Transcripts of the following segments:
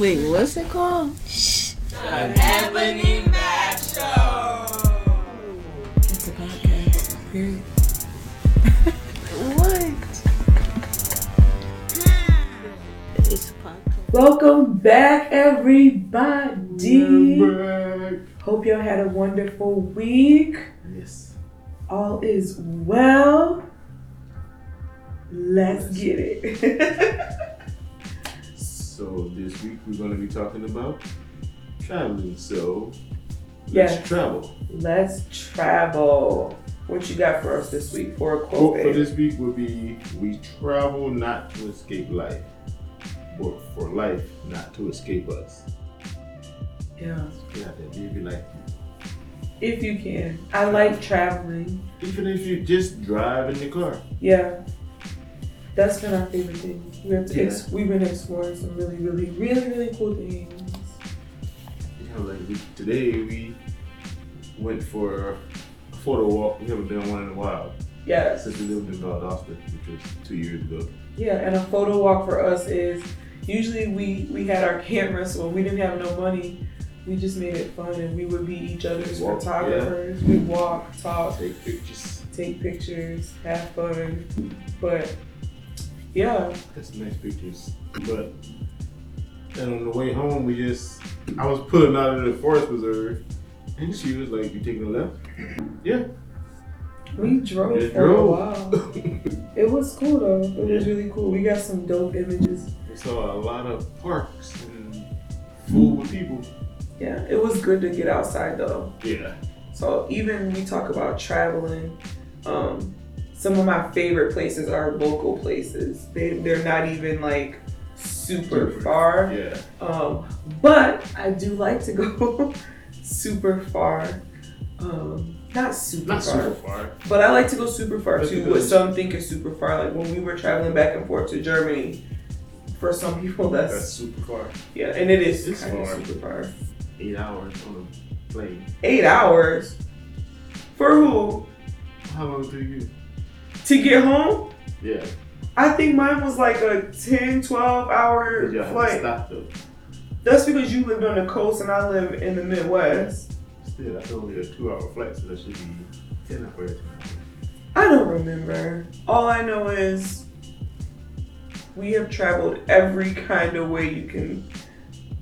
Wait, what's it called? Shh. The Ebony Mac Show. It's a podcast. Period. what? It's a podcast. Welcome back, everybody. Back. Hope y'all had a wonderful week. Yes. All is well. Let's get it. So this week we're going to be talking about traveling. So let's travel. Let's travel. What you got for us this week for a quote? Quote for this week would be: We travel not to escape life, but for life not to escape us. Yeah, Yeah, that baby like if you can. I like traveling. even if you just drive in the car. Yeah, that's been our favorite thing. We have to ex- we've been exploring some really, really, really, really cool things. You know, like we, today we went for a photo walk. We haven't done one in a while Yeah. since we lived in Valdosta, which was two years ago. Yeah, and a photo walk for us is usually we we had our cameras, so when we didn't have no money, we just made it fun, and we would be each other's Walk, photographers. We walk, talk, Take pictures. take pictures, have fun. But yeah, That's nice pictures. But and on the way home, we just I was pulling out of the forest preserve, and she was like, "You taking a left?" Yeah. we drove for a while. It was cool though. It was really cool. We got some dope images. We saw a lot of parks and full with people. Yeah, it was good to get outside though. Yeah. So even we talk about traveling, um, some of my favorite places are local places. They they're not even like super Super. far. Yeah. Um, but I do like to go super far. Um, not super Not far, super far. but I like to go super far That's too. because- What some think is super far, like when we were traveling back and forth to Germany. For some people, that's, That's super far. yeah, and it is It's kind of super far. Eight hours on a plane. Eight hours for who? How long did you? To get home? Yeah. I think mine was like a 10, 12 hour to flight. That's because you lived on the coast and I live in the Midwest. Still, that's only a two-hour flight, so that should be ten hours. I don't remember. All I know is we have traveled every kind of way you can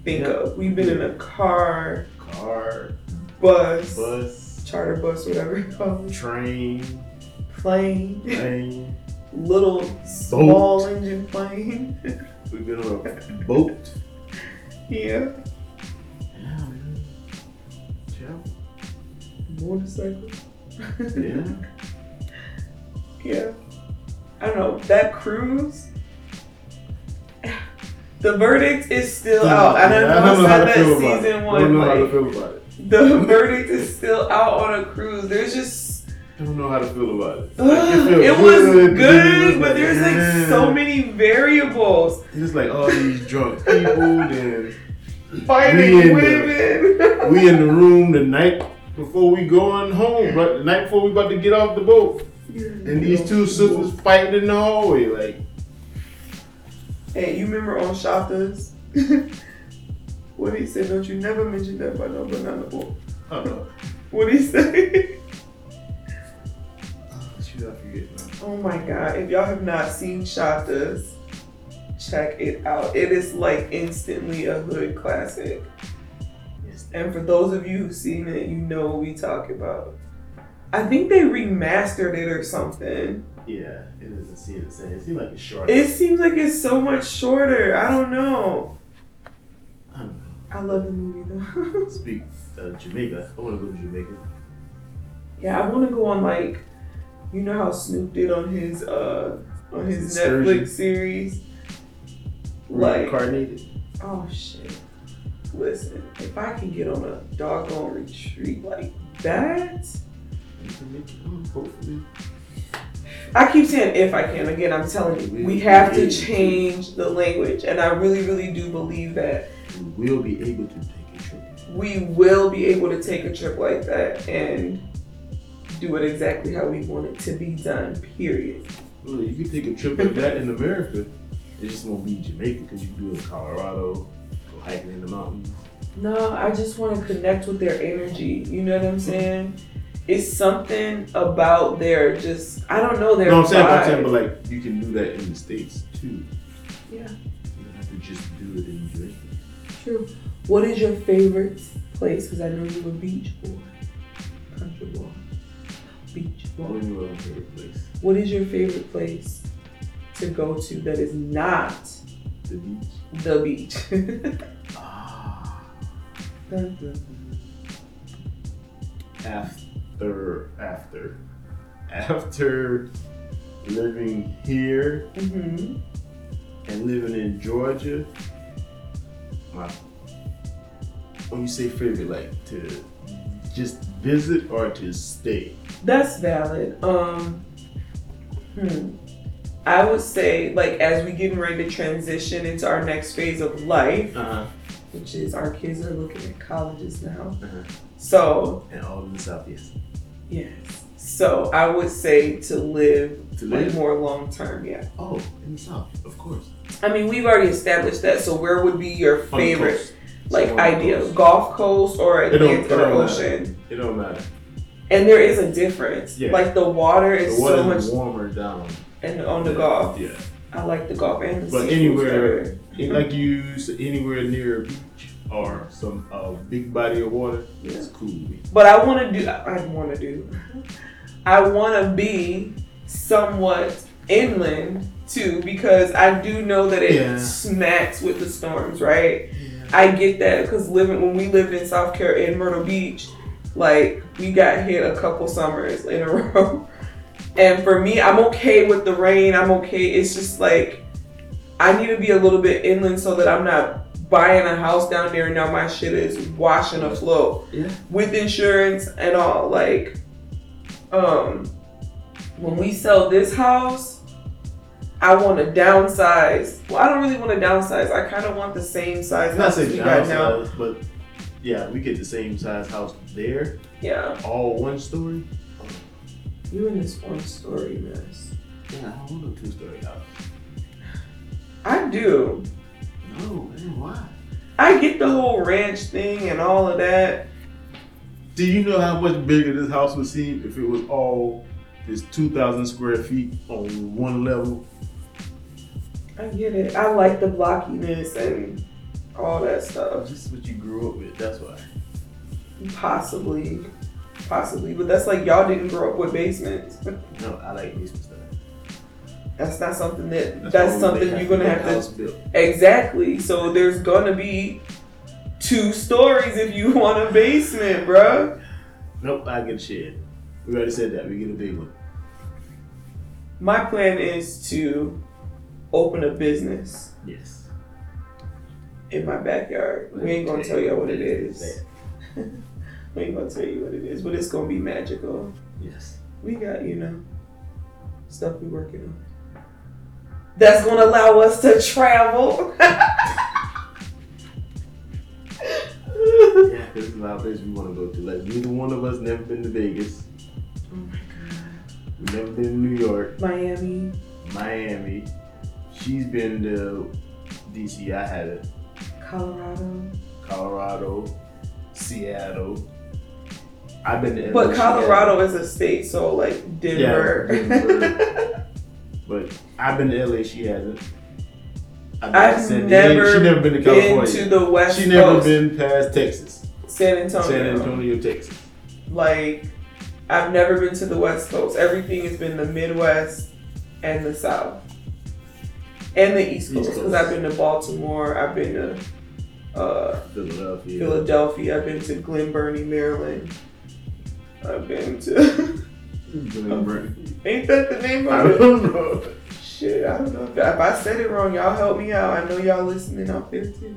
think Yeah. of. We've been in a car, Car, bus, bus, charter bus, whatever you call it, train, plane, plane. little small engine plane. We've been on a boat. yeah, Yeah, man. Motorcycle. Yeah. Yeah. I don't know. That cruise. The verdict is still out. I don't know, I said that season it. I don't know how to feel about it. the verdict is still out on a cruise. There's just I don't know how to feel about it. Like, it, it was good, good, but there's like so many variables. It's like all these drunk people. Then Fighting We women. we in the room the night before we going home, but the night before we about to get off the boat, and these two sisters fighting in the hallway. Like, Hey, you remember on Shottas? what he said? Don't you never mention that by no banana boat. Don't. What he say? Shoot, I forget now. Oh my god, if y'all have not seen Shottas, check it out. It is like instantly a hood classic. And for those of you who've seen it, you know what we talk about. I think they remastered it or something. Yeah, it doesn't seem the same. It seems like it's short. It seems like it's so much shorter. I don't know. I don't know. I love the movie though. Speak uh, Jamaica. I want to go to Jamaica. yeah, I want to go on like, you know how Snoop did on his uh on his. Netflix series. Like, Reincarnated. Oh shit. Listen, if I can get on a doggone retreat like that, You can make it home, hopefully. I keep saying if I can. Again, I'm telling you, we have to change the language, and I really, really do believe that We will be able to take a trip. we will be able to take a trip like that and do it exactly how we want it to be done. Period. Well, you can take a trip like that in America. It just won't be Jamaica because you can do it in Colorado, go hiking in the mountains. No, I just want to connect with their energy. You know what I'm saying? It's something about their just I don't know their No, I'm saying, I'm saying, but like you can do that in the states too. Yeah. You don't have to just do it in Jersey. True. What is your favorite place? Because I know you a beach boy, country boy, boy. Only knew my favorite place. What is your favorite place to go to that is not The beach. the beach? Ah. Dun, dun, After, after, after living here dun. Mhm. and living in Georgia, my when you say favorite, like to just visit or to stay. That's valid. Um, hmm. I would say, like, as we getting ready to transition into our next phase of life, Uh-huh. which is our kids are looking at colleges now. Uh-huh. So, And all in the southeast. yes. So I would say to live To live? more long term. Yeah. Oh, in the south, of course. I mean, we've already established that. So where would be your favorite, like, idea? Gulf coast or Atlantic it matter. ocean? It don't matter. And there is a difference. Yeah. Like the water is The water so much, warmer down. and on the Gulf, Yeah. I like the Gulf and the But anywhere-. It- like you s- anywhere near a beach or some uh, big body of water, it's cool. But I want to do. I want to do. I want to be somewhat inland too because I do know that it Yeah. smacks with the storms, right? I get that because living when we lived in South Carolina in Myrtle Beach, like we got hit a couple summers in a row. And for me, I'm okay with the rain. I'm okay. It's just like I need to be a little bit inland so that I'm not buying a house down there and now my shit is washing afloat Yeah. with insurance and all. Like, um, when we sell this house, I want to downsize. Well, I don't really want to downsize. I kind of want the same size Not house say as we got now. downsize, but yeah, we get the same size house there, Yeah, all one story. you in this one story mess. Yeah, I don't want a two story house. I do. No, man, why? I get the whole ranch thing and all of that. Do you know how much bigger this house would seem if it was all this two thousand square feet on one level? I get it. I like the blockiness and all that stuff. This is what you grew up with. That's why. Possibly, possibly, but that's like y'all didn't grow up with basements. No, I like basement stuff. That's not something that That's that's, something you're gonna have house to built. exactly. So there's gonna be two stories if you want a basement, bro. Nope, I get a shed. We already said that. We get a big one. My plan is to open a business Yes. In my backyard. We ain't gonna tell y'all what it is. we ain't gonna tell you what it is, but it's gonna be magical. Yes. We got, you know, stuff we working on. That's gonna allow us to travel. Yeah, this is a lot of places we want to go to. Like neither one of us never been to Vegas. Oh my god. We've never been to New York, Miami. Miami. She's been to DC. I had it. Colorado. Colorado, Seattle. I've been to But Colorado is a state, so like Denver. Yeah, Denver. But I've been to LA. She hasn't. I've, been to I've Diego. never She never been to been to the West she never Coast. been past Texas, San Antonio. San Antonio, Texas. Like, I've never been to the West Coast. Everything has been the Midwest and the South. And the East Coast. Because I've been to Baltimore. I've been to uh, Philadelphia. Philadelphia. I've been to Glen Burnie, Maryland. I've been to. Glen Burnie. Ain't that the name I of it? don't know. Shit, I don't know. If, if I said it wrong, y'all help me out. I know y'all listening out there too.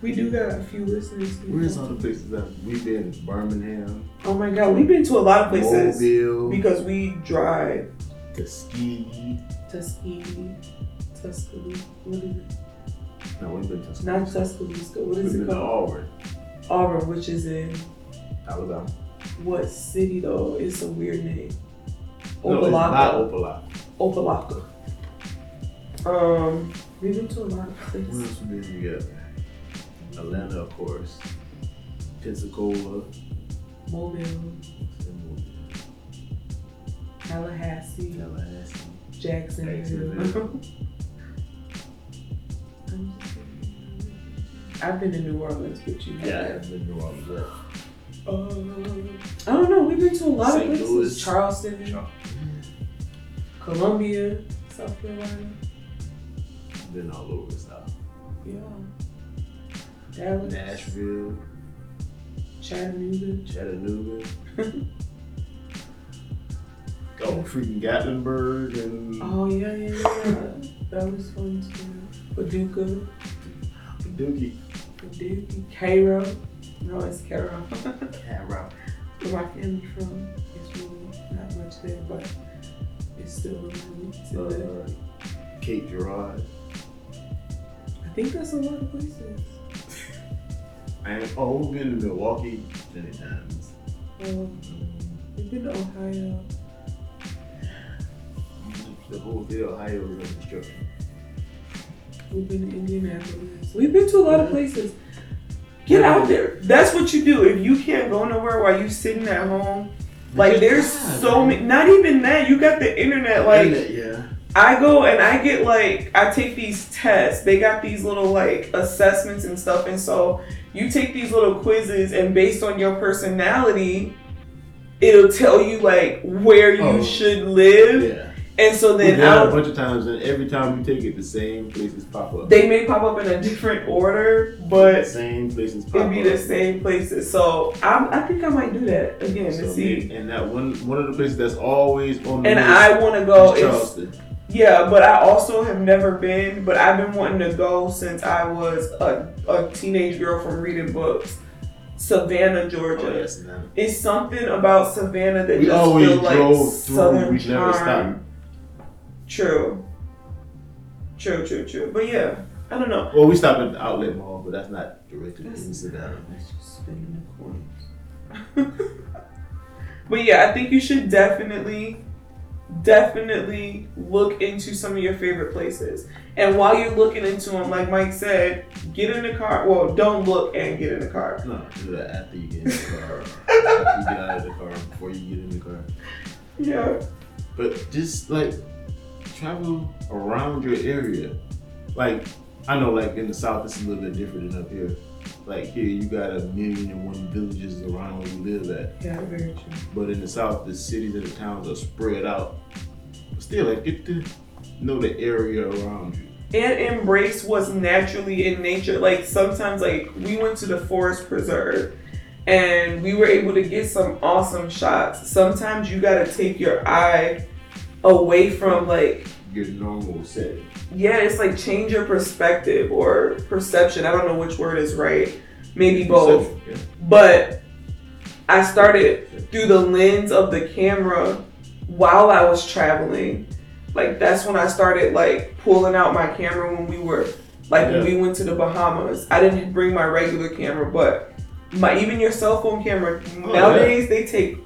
We do got a few listeners. here. Where's all the places that we've been? Birmingham, Oh my god, we've been to a lot of places Mobile, because we drive. Tuskegee. Tuskegee, Tuskegee. What is it? No, we've been to. Not Tuscaloosa. What We've is been it to called? Auburn, Auburn, which is in Alabama. what city though? It's a weird name. No, not Opelika. Opelika. Opelika. Um, we've been to a lot of Where places. else we been together? Atlanta, of course. Pensacola. Mobile, Tallahassee, Tallahassee. Jacksonville. Jacksonville. I've been to New Orleans, but you Yeah. I've been to New Orleans. yeah. Uh, I don't know. We've been to a lot St. of places. Louis. Charleston, Char- Columbia, South Carolina. Been all over the South. Yeah. Dallas, Nashville, Chattanooga. Chattanooga. Oh, freaking Gatlinburg and Oh yeah, yeah, yeah. that was fun too. Paducah, Dookie. Paducah, Cairo. No, it's Cairo. Where my family from. It's really not much there, but it's still really it's. Uh, Cape Girard. I think that's a lot of places. And oh, we've been to Milwaukee many times. Um, we've been to Ohio. The whole day Ohio was under construction. We've been to Indianapolis. We've been to a lot of places. Get out there. That's what you do. If you can't go nowhere while you're sitting at home, like there's so many. Not even that. You got the internet. Like Internet, yeah. I go and I get like I take these tests. They got these little like assessments and stuff, and so you take these little quizzes, and based on your personality, it'll tell you like where you Oh. should live. Yeah. And so then that a bunch of times, and every time we take it, the same places pop up. they may pop up in a different order, but same places pop it'd up. be the same places. So I'm, I think I might do that again to see. and that one one of the places that's always on the And list I want to go. is Charleston. yeah, but I also have never been. But I've been wanting to go since I was a, a teenage girl from reading books. Savannah, Georgia. Oh, yes. It's something about Savannah that We just always feel like drove through. southern We never stopped. True. True, true, true. But yeah, I don't know. Well, we stopped at the outlet mall, but that's not directly in That's- Savannah. Let's just spin in the corners. but yeah, I think you should definitely, definitely look into some of your favorite places. And while you're looking into them, like Mike said, get in the car. Well, don't look and get in the car. No, do that after you get in the car. after you get out of the car, before you get in the car. Yeah. But just like travel around your area. Like I know, like in the south, it's a little bit different than up here. Like here, you got a million and one villages around where you live at. Yeah, very true. But in the south, the cities and the towns are spread out. But still, like get to know the area around you. and embrace what's naturally in nature. Like sometimes, like we went to the forest preserve and we were able to get some awesome shots. Sometimes you gotta take your eye away from like Your normal setting. yeah, it's like change your perspective or perception. I don't know which word is right. Maybe both. Yeah. But I started through the lens of the camera while I was traveling. Like that's when I started like pulling out my camera when we were like when we went to the Bahamas. I didn't bring my regular camera, but my even your cell phone camera Oh, nowadays they take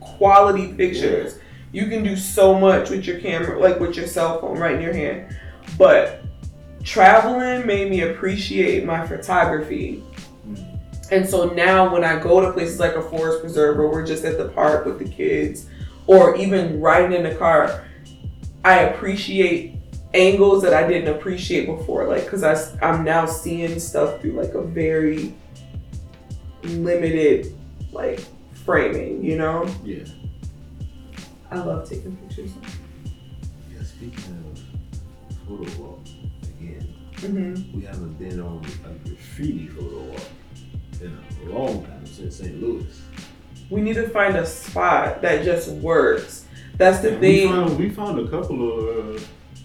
quality pictures. You can do so much with your camera, like with your cell phone right in your hand. But traveling made me appreciate my photography. Mm. And so now when I go to places like a forest preserve or we're just at the park with the kids or even riding in the car, I appreciate angles that I didn't appreciate before. Like, cause I, I'm now seeing stuff through like a very limited like framing, you know? Yeah. I love taking pictures. Yeah. Speaking of photo walk, again, hmm we haven't been on a graffiti photo walk in a long time since St. Louis. We need to find a spot that just works. That's the And we thing. found we found a couple of. Uh,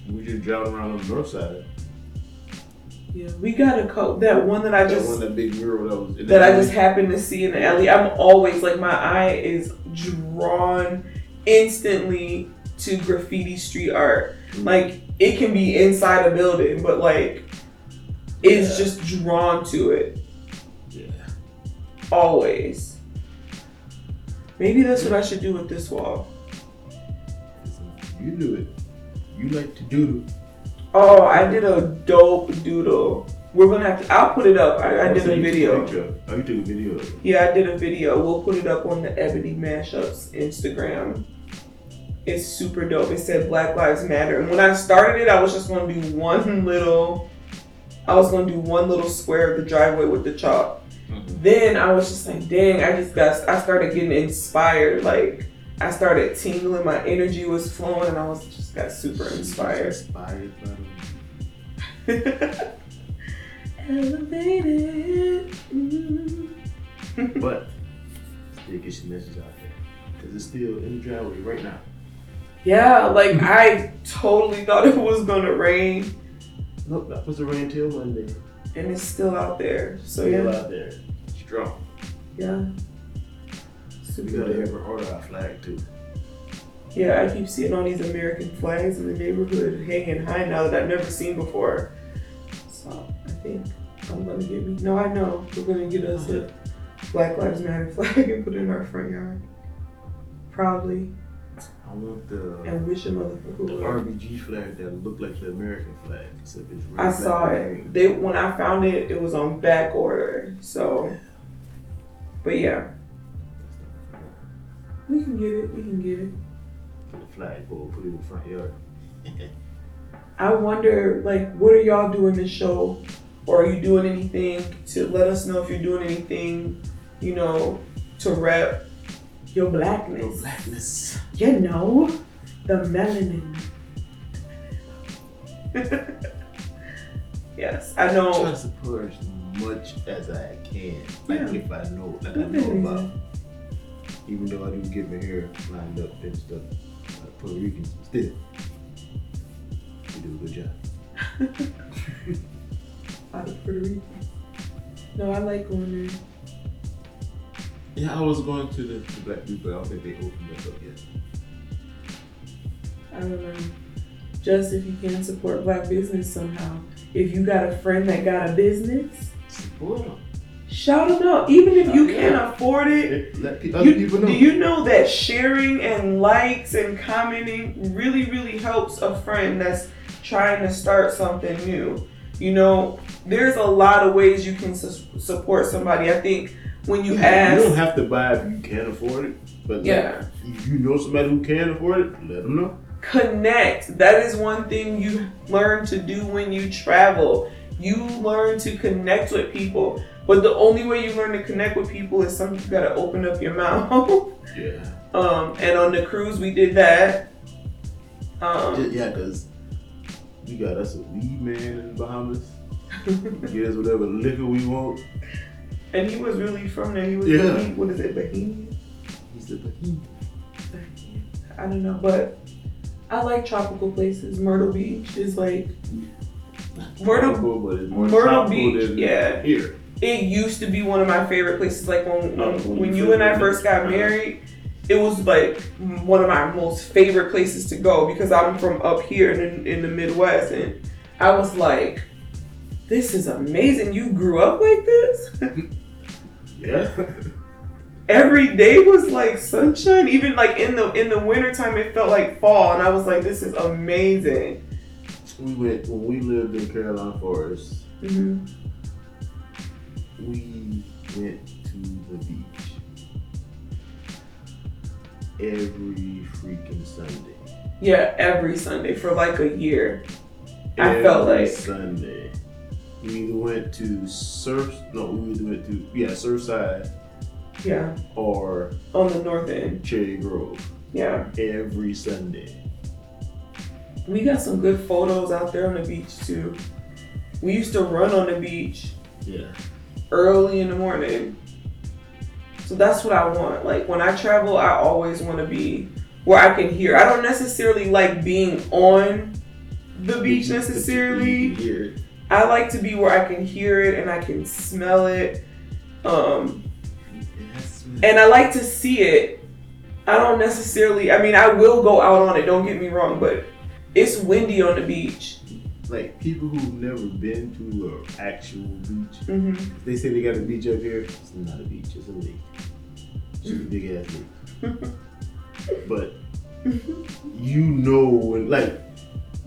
we just driving around on the north side. Yeah, we got a coat. That one that I That just one, that big mural that was the I just happened to see in the alley. I'm always like my eye is drawn instantly to graffiti street art. Like it can be inside a building, but like it's Yeah. just drawn to it Yeah. always. Maybe that's what I should do with this wall. You do it. You like to doodle. Oh, I did a dope doodle We're gonna have to. I'll put it up. I, I Oh, did a video. Oh, you took a video. Yeah, I did a video. We'll put it up on the Ebony Mashups Instagram. It's super dope. It said Black Lives Matter. And when I started it, I was just gonna do one little I was gonna do one little square of the driveway with the chalk. Mhm. Then I was just like, dang, I just got I started getting inspired. Like I started tingling, my energy was flowing and I was just got super inspired. Inspired Elevated. mm. them. But still get your message out there. Because it's still in the driveway right now. Yeah, like I totally thought it was gonna rain, Nope, that was the rain till Monday. and it's still out there. So Still yeah, out there. Strong. yeah. Super We gotta dope. ever order our flag too. Yeah, I keep seeing all these American flags in the neighborhood hanging high now that I've never seen before. So I think I'm gonna get me. No, I know we're gonna get us a Black Lives Matter flag and put it in our front yard. Probably, I want the and wish a the motherfucker would. RBG flag that look like the American flag, except it's red, I saw it. They when I found it, it was on back order. So, but yeah, we can get it. We can get it. Put the flag pole, put it in the front yard. I wonder, like, what are y'all doing this show? Or are you doing anything to let us know if you're doing anything, you know, to rep your blackness? blackness. You know, the melanin. yes, I I try know. to support as much as I can. Like Yeah. if I know, like I know about. Even though I do get my hair lined up and stuff, like Puerto Ricans, still, we do a good job. Of Puerto Rico. No, I like going there. Yeah, I was going to the, the Black People. I don't think they opened that up yet. I don't know. Just if you can support black business somehow. If you got a friend that got a business, Support them. shout them out. Even if you can't afford it, Let pe- other You- people know. Do you know that sharing and likes and commenting really, really helps a friend that's trying to start something new? You know, there's a lot of ways you can su- support somebody. I think when you you ask, you don't have to buy if you can't afford it. But like, yeah, if you know somebody who can afford it, let them know. connect. That is one thing you learn to do when you travel. You learn to connect with people. But the only way you learn to connect with people is something you gotta open up your mouth. Yeah. um, and on the cruise we did that. Um, yeah, because we got us a weed man in the Bahamas. Get us whatever liquor we want. And he was really from there. He was Yeah. Bohemian- what is it, Bohemian? He's the Bahamian. I don't know, but I like tropical places. Myrtle Beach is like Myrtle- Tropical, but it's more Myrtle tropical Beach, than yeah. Here. it used to be one of my favorite places. Like when when, when you you and I first got uh-huh. It was like one of my most favorite places to go because I'm from up here in in the Midwest, and I was like, this is amazing. You grew up like this. Yeah. every day was like sunshine even like in the in the wintertime it felt like fall and i was like this is amazing we went when we lived in Carolina Forest. hmm We went to the beach every freaking Sunday. yeah every sunday for like a year I felt like- Sunday. We either went to surf. No, we either went to yeah Surfside yeah or on the north end Cherry Grove yeah every Sunday. we got some good photos out there on the beach too we used to run on the beach Yeah. early in the morning so that's what i want like when i travel i always want to be where i can hear i don't necessarily like being on the beach necessarily I like to be where I can hear it and I can smell it. Um, and I like to see it. I don't necessarily, I mean, I will go out on it, don't get me wrong, but it's windy on the beach. Like people who've never been to an actual beach, hmm they say they got a beach up here. It's not a beach. It's a lake. It's a big ass lake. But you know when like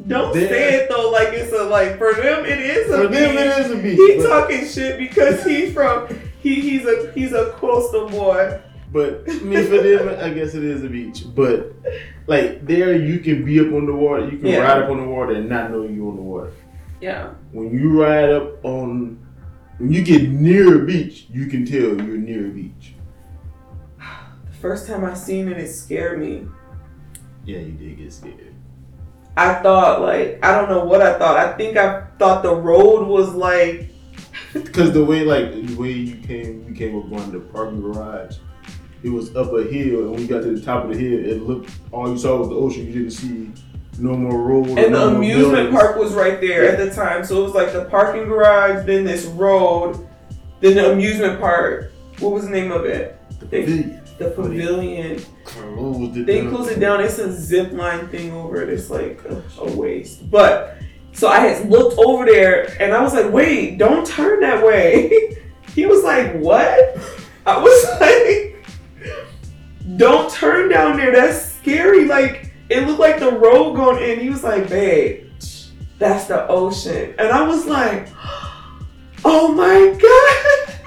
Don't say it though, like it's a like for them it is a For beach. them, it is a beach. He talking shit because he's from he he's a he's a coastal boy. But I mean, for them, I guess it is a beach. But like there, you can be up on the water. You can Yeah. ride up on the water and not know you're on the water. Yeah. When you ride up on, when you get near a beach, you can tell you're near a beach. The first time I seen it, it scared me. Yeah, you did get scared. I thought like I don't know what I thought. I think I thought the road was like Because the way, like the way you came, you came up on the parking garage. It was up a hill, and when you got to the top of the hill, it looked. All you saw was the ocean. You didn't see no more road. and no the amusement park was right there at the time. So it was like the parking garage, then this road, then the amusement park. What was the name of it? The They- pavilion. The pavilion. Closed it They down. closed it down. It's a zip line thing over it. It's like a, a waste. But so I had looked over there and I was like, wait, don't turn that way. he was like, what? I was like, don't turn down there. That's scary. Like it looked like the road going in. He was like, babe, that's the ocean. And I was like, oh my god.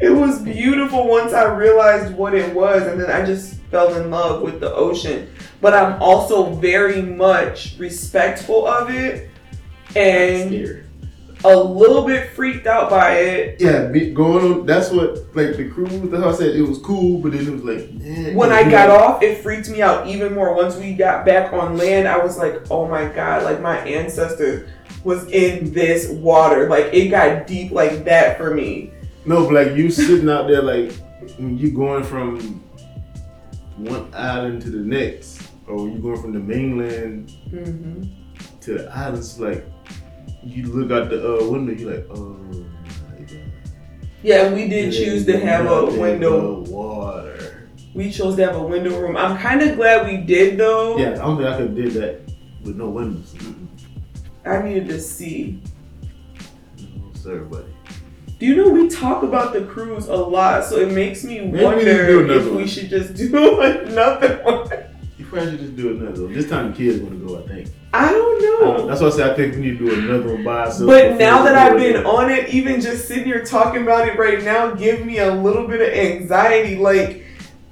It was beautiful once I realized what it was, and then I just fell in love with the ocean. But I'm also very much respectful of it and. A little bit freaked out by it. Yeah, be, going on. That's what like the cruise. That's how I said it was cool, but then it was like When I got off, it freaked me out even more. Once we got back on land, I was like, oh my god, like my ancestors was in this water. Like it got deep like that for me. No, but like you sitting out there, like when you going from one island to the next, or you going from the mainland hmm to the islands, like you look out the uh, window, you're like, oh my god. Yeah, we did choose to have a window. Water. We chose to have a window room. I'm kind of glad we did though. Yeah, I don't think I could did that with no windows. Mm-mm. I needed to see. No, sir, buddy. Do you know we talk about the cruise a lot, so it makes me Maybe we wonder another if we one. should just do another one. You probably should just do another one. This time the kids want to go, I think. I don't know. that's why I said I think we need to do another one by ourselves. But now that I've been on it, even just sitting here talking about it right now, give me a little bit of anxiety, like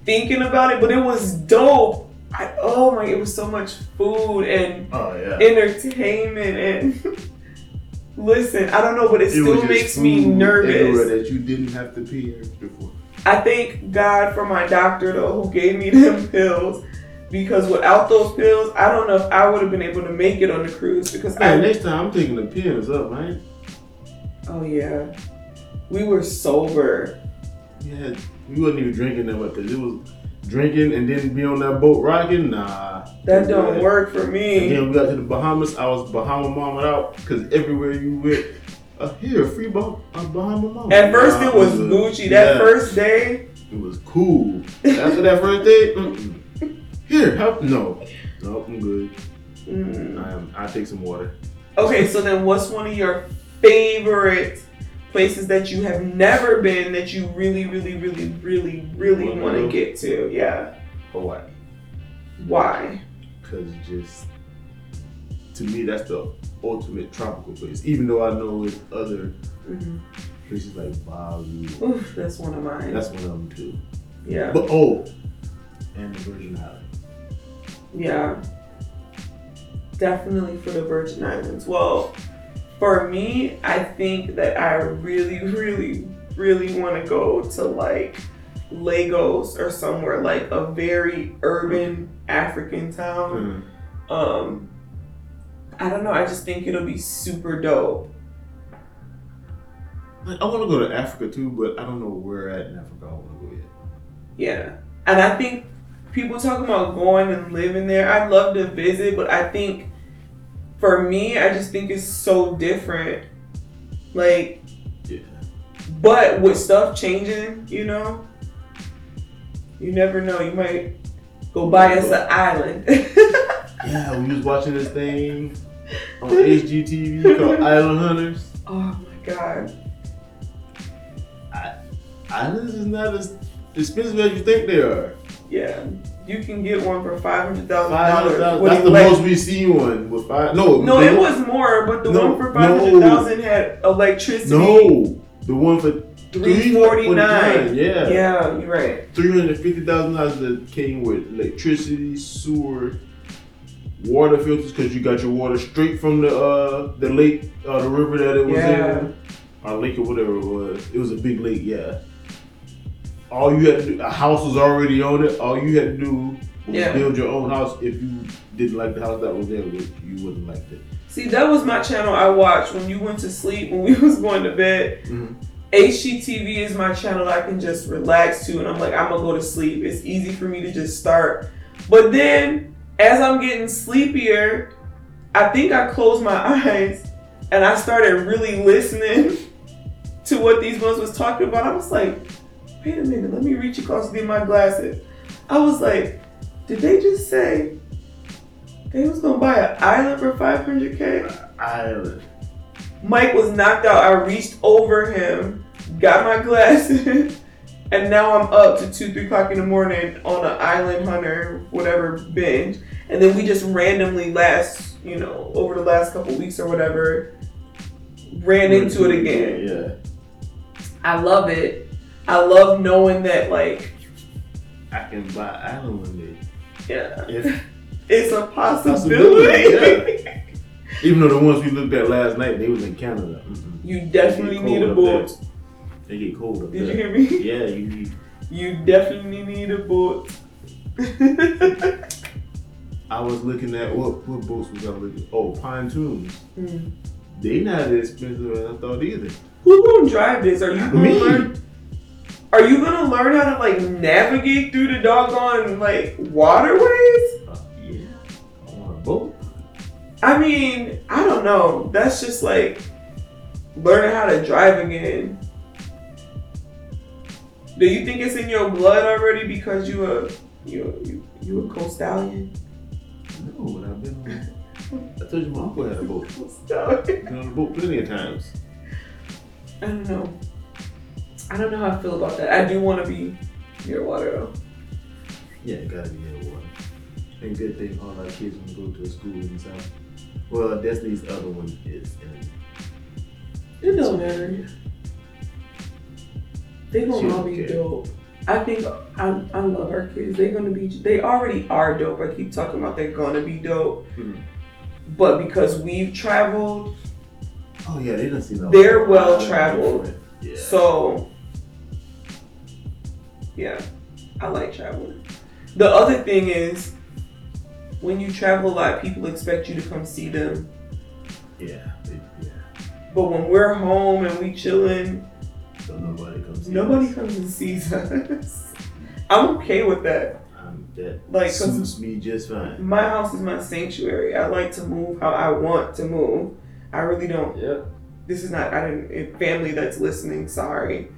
thinking about it. But it was dope. I, oh my, it was so much food and Oh yeah. entertainment and listen, I don't know, but it, It still makes me nervous. that you didn't have to extra for. I thank God for my doctor though, who gave me them pills. Because without those pills, I don't know if I would have been able to make it on the cruise. Because Man, I, next time I'm taking the pills up, right? oh yeah, we were sober. Yeah, we wasn't even drinking that much because it was drinking and then be on that boat rocking. Nah, That don't work for And me. then we got to the Bahamas. I was Bahama mama out because everywhere you went, uh, here free bah- uh, Bahama mama. At first, Nah, it was Gucci. That yeah, first day, it was cool. After that first day, mm-mm. Here, help. No, no, I'm good. mm. I am. I take some water. okay. So then, what's one of your favorite places that you have never been that you really, really, really, really, really Wanna want to go? get to? Yeah. Hawaii. Why? Because just to me, that's the ultimate tropical place. Even though I know it's other Mhm. places like Bali. Oof, that's one of mine. That's one of them too. yeah. But oh, and the Virgin Islands. Yeah. Definitely for the Virgin Islands. Well, for me, I think that I really, really, really want to go to like Lagos or somewhere like a very urban African town. Mm. Um, I don't know. I just think it'll be super dope. Like, I want to go to Africa too, but I don't know where at in Africa I want to go yet. Yeah. And I think people talking about going and living there, I'd love to visit, but I think for me, I just think it's so different. Like, Yeah. but with stuff changing, you know, you never know. You might go buy us an island. Yeah, we was watching this thing on HGTV called Island Hunters. oh my god. Islands is not as expensive as you think they are. Yeah. You can get one for five hundred thousand dollars. That's the most we seen one with five. No, No, it was more, but the No, one for five hundred thousand no. had electricity. No, the one for three forty nine. Yeah, Yeah, you're right. three hundred fifty thousand dollars that came with electricity, sewer, water filters because you got your water straight from the uh the lake, uh, the river that it was Yeah. in, or lake or whatever it was. It was a big lake, yeah. All you had to do, a house was already on it. All you had to do was Yeah. build your own house. If you didn't like the house that was there, which you wouldn't like it. See, that was my channel I watched when you went to sleep, when we was going to bed. Mhm. HGTV is my channel I can just relax to, and I'm like, I'm gonna go to sleep. It's easy for me to just start. But then, as I'm getting sleepier, I think I closed my eyes and I started really listening to what these ones was talking about. I was like, wait a minute, let me reach across to get my glasses. I was like, did they just say they was gonna buy an island for 500k? Island. Mike was knocked out. I reached over him, got my glasses, and now I'm up to two, three o'clock in the morning on an Island Hunter, whatever binge. And then we just randomly last, you know, over the last couple weeks or whatever, ran into it again. Yeah. I love it. I love knowing that, like, I can buy island one day. yeah, If, it's a possibility. Possibility, even though the ones we looked at last night, they was in Canada. Mm-mm. you definitely need a cold boat. They get cold up Did you there. hear me? Yeah, you need. You definitely need a boat. I was looking at what what boats was I looking? Oh, pontoons. Hmm. They not as expensive as I thought either. Who gonna drive this? Are you gonna Me. learn? Are you gonna learn how to like navigate through the doggone like waterways? Uh, yeah, I want a boat. I mean, I don't know. That's just like learning how to drive again. Do you think it's in your blood already because you a you you you a coastallion? No, but I've been. I told you my uncle had a boat. Coastallion. Been on a boat plenty of times. I don't know. I don't know how I feel about that. I do want to be near water though. Yeah, it gotta be near water. And good thing all our kids want to go to a school in south. Well, Destiny's other one is in It don't matter. They gonna She all be care. dope. I think I, I love our kids. They're gonna be. They already are dope. I keep talking about they're gonna be dope. Mhm. But because we've traveled, Oh yeah, they don't see a They're well-traveled. Yeah. so yeah, I like traveling. The other thing is, when you travel a lot, people expect you to come see them. yeah, yeah. But when we're home and we chilling, So nobody comes. see nobody us. comes and sees us. I'm okay with that. Um, that Like, suits me just fine. My house is my sanctuary. I like to move how I want to move. I really don't. Yep. This is not. I didn't. Family that's listening, sorry.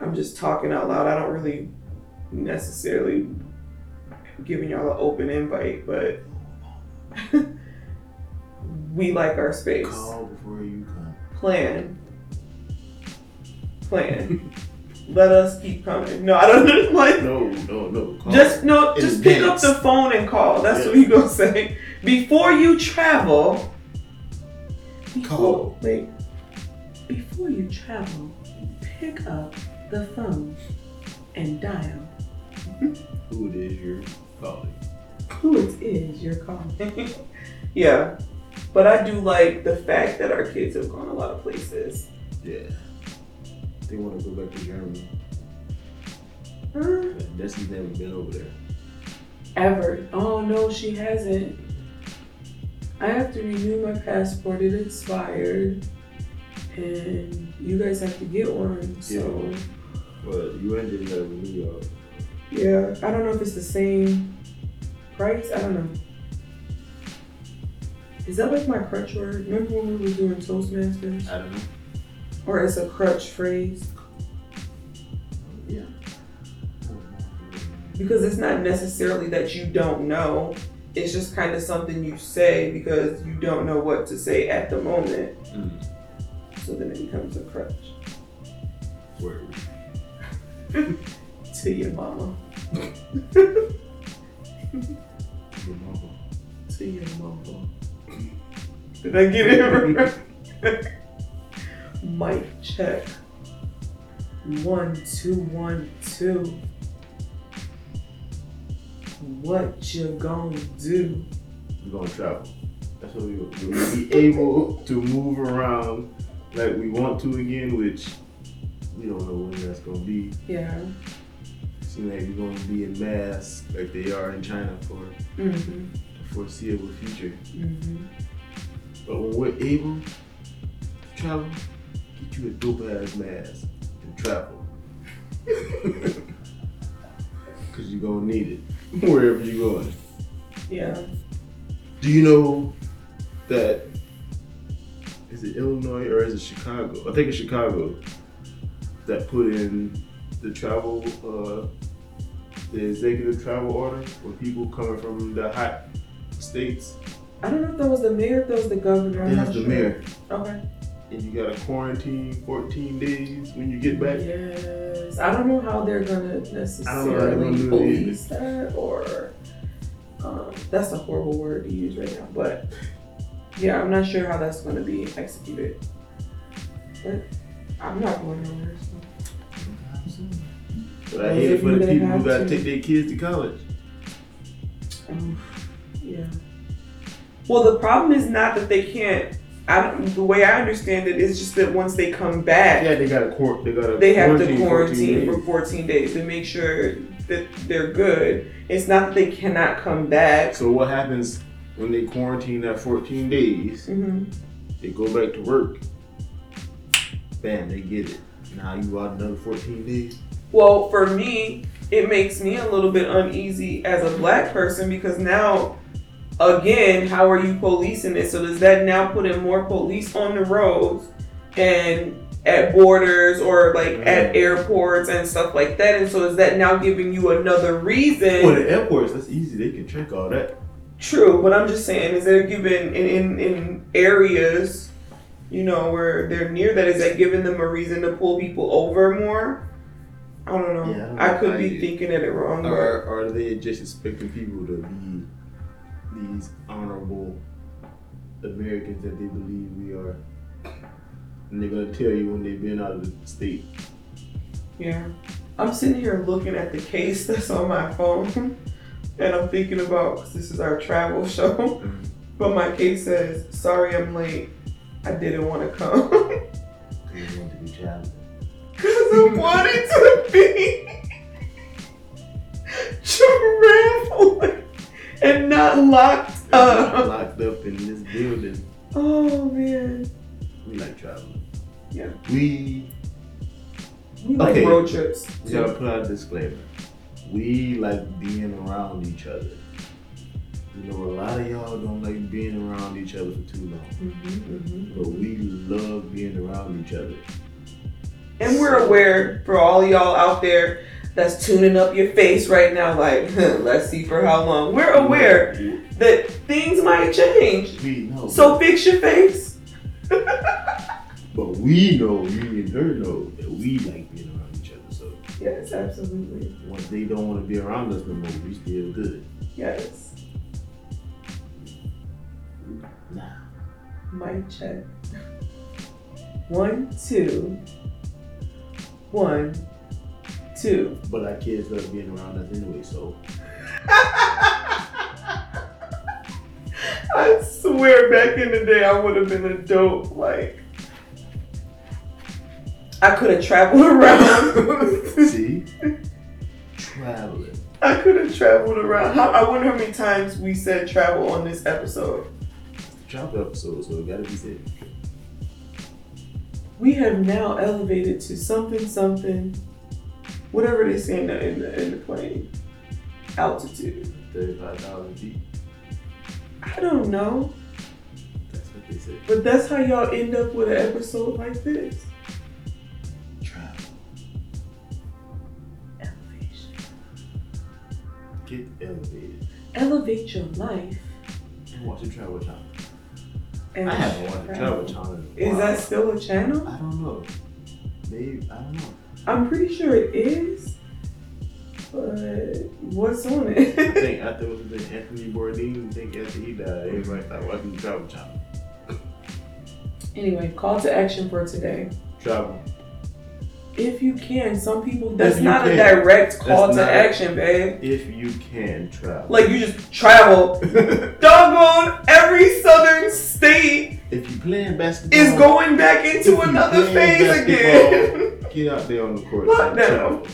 I'm just talking out loud. I don't really necessarily giving y'all an open invite, but we like our space. Call before you come. Plan. Plan. Let us keep coming. No, I don't like. No, no, no. Call. Just no, just pick up the phone and call. That's what Yeah. you gonna say. Before you travel, before, Call. Wait. Before you travel, pick up the phone and dial who it is you're calling. who it is you're calling. yeah, but I do like the fact that our kids have gone a lot of places. Yeah. They want to go back to Germany. Uh, Destiny's never been over there. ever? Oh no, she hasn't. I have to renew my passport. It expired, and you guys have to get one. So. But you ended up in New York. Yeah, I don't know if it's the same price. I don't know. Is that like my crutch word? Remember when we were doing Toastmasters? I don't know. Or it's a crutch phrase? Yeah. Because it's not necessarily that you don't know. It's just kind of something you say because you don't know what to say at the moment. Mm. So then it becomes a crutch Word. To your mama. To your mama. to your mama. Did I get it? Mic check. One, two, one, two. What you gonna do? We're gonna travel. That's what we will be able to move around like we want to again, which we don't know when that's gonna be. Yeah. Seems like we're gonna be in mass like they are in China for Mm-hmm. the foreseeable future. Mm-hmm. But when we're able to travel, get you a dope ass mask and travel. Cause you're gonna need it wherever you're going. Yeah. Do you know that is it Illinois or is it Chicago? I think it's Chicago that put in the travel uh the executive travel order for people coming from the hot states. I don't know if that was the mayor, if that was the governor. I'm That's the sure. mayor. Okay. And you gotta quarantine 14 days when you get back. Yes. I don't know how they're gonna I don't know how they're necessarily police that or um, that's a horrible word to use right now, but yeah, I'm not sure how that's gonna be executed. But I'm not going nowhere. But I hate it for the people who gotta to. take their kids to college. Um, yeah. Well, the problem is not that they can't. I don't, the way I understand it is just that once they come back, Yeah, they gotta quar- they gotta they have to quarantine days. for 14 days to make sure that they're good. It's not that they cannot come back. So what happens when they quarantine that 14 days? hmm They go back to work. Bam, they get it. Now you out another 14 days. Well, for me, it makes me a little bit uneasy as a black person because now, again, how are you policing it? So does that now put in more police on the roads and at borders or like at Mm. airports and stuff like that? And so is that now giving you another reason? Well, the airports, that's easy. They can check all that. True, but I'm just saying, is there giving in, in in areas, you know, where they're near that, is that giving them a reason to pull people over more? I don't know. Yeah, I don't I, could be thinking at it wrong. Or, are they just expecting people to be these honorable Americans that they believe we are? And they're gonna tell you when they've been out of the state. Yeah. I'm sitting here looking at the case that's on my phone, and I'm thinking about, because this is our travel show, but my case says, sorry I'm late. I didn't want to come. They want to be traveling. Because I wanted to be traveling and not locked up. locked up in this building. Oh, man. We like traveling. Yeah. We We like Okay. road trips. we gotta put out a disclaimer. We like being around each other. You know, a lot of y'all don't like being around each other for too long. Mhm, But we love being around each other. And we're aware for all y'all out there that's tuning up your face right now, like, let's see for how long. We're aware that things might change. We know. So fix your face. but we know, me and her know that we like being around each other. So Yes, absolutely. once they don't want to be around us no more, we still good. Yes. Nah. Mic check. One, two. One, two. But our kids love being around us anyway, so I swear back in the day I would have been a dope, like I could have traveled around. see? Traveling. I could have traveled around. How, I wonder how many times we said travel on this episode. Travel episode, so it gotta be said. We have now elevated to something, something, whatever they say in the, in the, in the plane. Altitude. 35,000 feet. I don't know. That's what they say. But that's how y'all end up with an episode like this. Travel. Elevation. Get elevated. Elevate your life. And watch the travel channel. And I haven't watched the travel channel Is that still a channel? I don't know. Maybe I don't know. I'm pretty sure it is. But what's on it? I think after it was been Anthony Bourdain, I think after he died, everybody can you travel Channel. anyway, call to action for today. Travel. If you can, some people that's If not a can. direct call That's to action, babe. If you can travel. Like you just travel. Doggone every southern state if you playing basketball, is going back into another phase again. get out there on the court Lock and down. travel.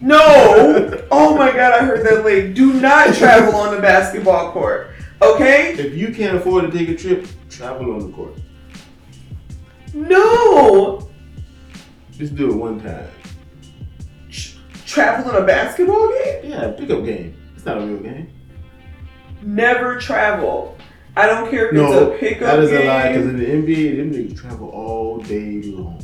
no. Oh my god, I heard that late. Do not travel on the basketball court. Okay? If you can't afford to take a trip, travel on the court. No. Just do it one time. Travel in a basketball game? Yeah, pickup game. It's not a real game. Never travel. I don't care if No, it's a pickup game. that is game. a lie. Because in the NBA, them niggas travel all day long.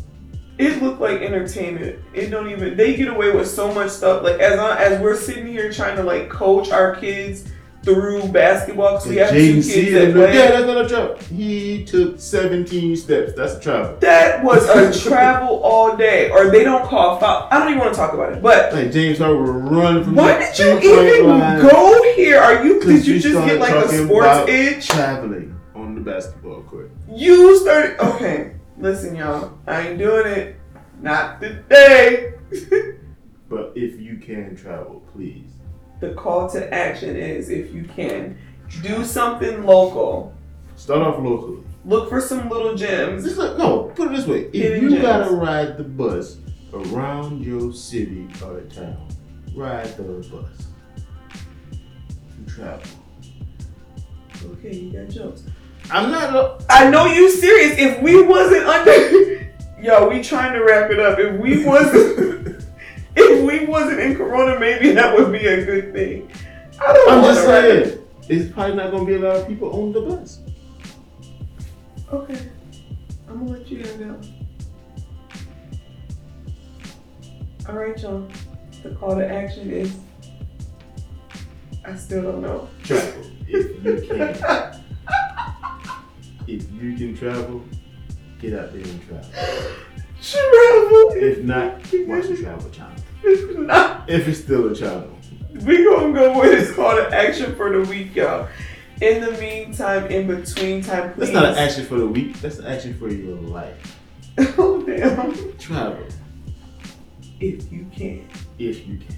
it looked like entertainment. It don't even. They get away with so much stuff. Like as as we're sitting here trying to like coach our kids through basketball because we have two kids that yeah, that's not a travel. He took 17 steps. That's a travel. That was a travel all day, or they don't call foul. I don't even want to talk about it. But Like James Harden would run from why did you even line. go here? Are you? did you you just get like a sports itch? Traveling on the basketball court. You started. Okay, listen, y'all. I ain't doing it. Not today. But if you can travel, please. The call to action is if you can do something local. Start off locally. Look for some little gems. Just look, no, put it this way. If you gems. gotta ride the bus around your city or town, ride the bus. To travel. Okay, you got jokes. I'm not a, I know you serious. If we wasn't under, yo, we trying to wrap it up. If we wasn't, if we wasn't in Corona, maybe that would be a good thing. I don't. I'm just saying. It's probably not gonna be a lot of people on the bus. Okay, I'm gonna let you guys go. All right, y'all. The call to action is. I still don't know. Travel. If you can. if you can travel, get out there and travel. Travel. If not, watch the travel channel. If not, If it's still a channel. we gonna go with his call to action for the week, y'all. In the meantime, in between time, please. That's not an action for the week. That's an action for your life. oh damn! Travel If you can. if you can.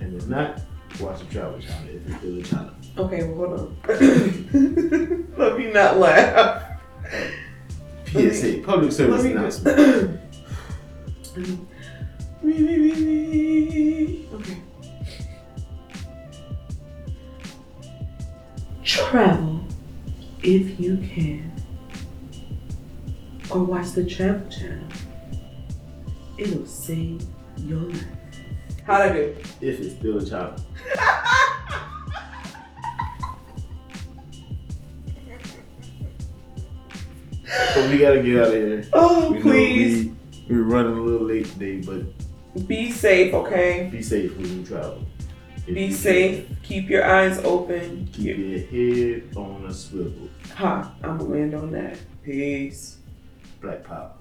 And if not, watch the travel channel if it's still a channel. Okay, well, hold on. Let me not laugh. PSA, public service announcement. Me, me, me, me. Okay. Travel if you can. Or watch the Travel Channel. It'll save your life. How'd I do? If it's still a channel. But we gotta get out of here. Oh, We please. we, we're running a little late today, but Be safe, okay? be safe when you travel. If Be you safe. Keep your eyes open. can, Keep your head on a swivel. Ha, I'm gonna land on that. Peace. Black power.